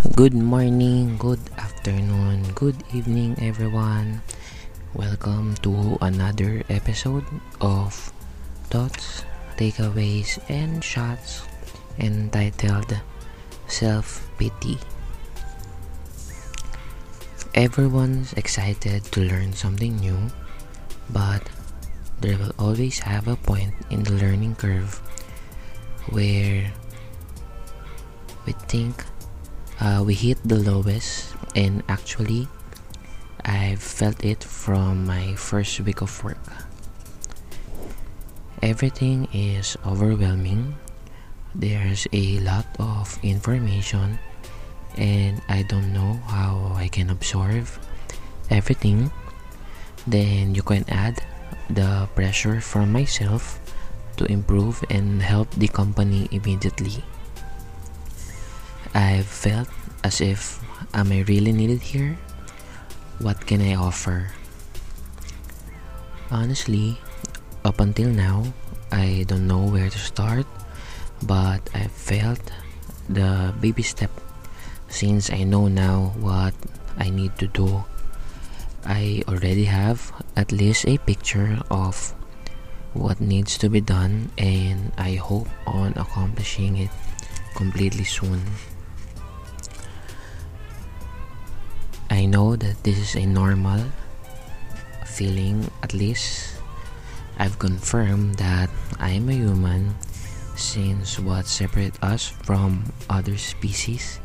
Good morning, good afternoon, good evening, everyone. Welcome to another episode of Thoughts, Takeaways, and Shots entitled Self Pity. Everyone's excited to learn something new, but there will always have a point in the learning curve where we think uh, we hit the lowest and actually I felt it from my first week of work. Everything is overwhelming. There's a lot of information and I don't know how I can absorb everything. Then you can add the pressure from myself to improve and help the company immediately. I felt as if am I really needed here? What can I offer? Honestly, up until now, I don't know where to start, but I felt the baby step since I know now what I need to do. I already have at least a picture of what needs to be done and I hope on accomplishing it completely soon. I know that this is a normal feeling, at least I've confirmed that I am a human since what separates us from other species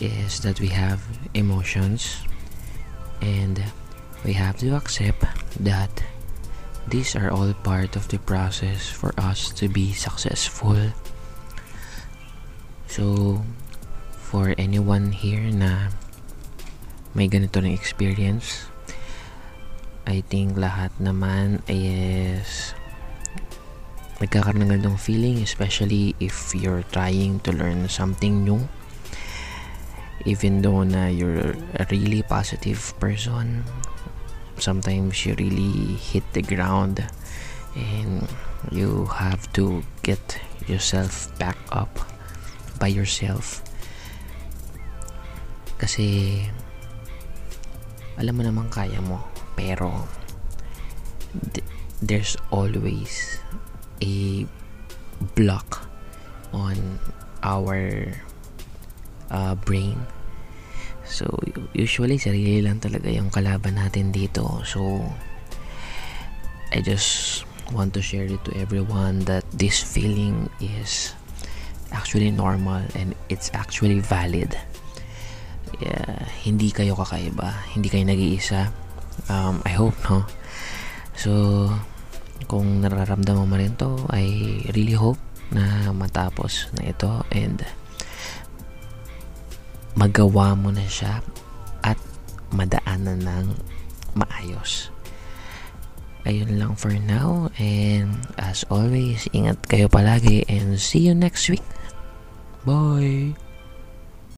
is that we have emotions and we have to accept that these are all part of the process for us to be successful. So, for anyone here na may ganito ng experience. I think lahat naman is nagkakaroon ng ganitong feeling especially if you're trying to learn something new. Even though na you're a really positive person sometimes you really hit the ground and you have to get yourself back up by yourself. Kasi alam mo naman kaya mo pero th- there's always a block on our uh, brain. So usually sarili lang talaga yung kalaban natin dito. So I just want to share it to everyone that this feeling is actually normal and it's actually valid yeah, hindi kayo kakaiba, hindi kayo nag-iisa. Um, I hope, no? So, kung nararamdaman mo rin to, I really hope na matapos na ito and magawa mo na siya at madaanan ng maayos. Ayun lang for now and as always, ingat kayo palagi and see you next week. Bye!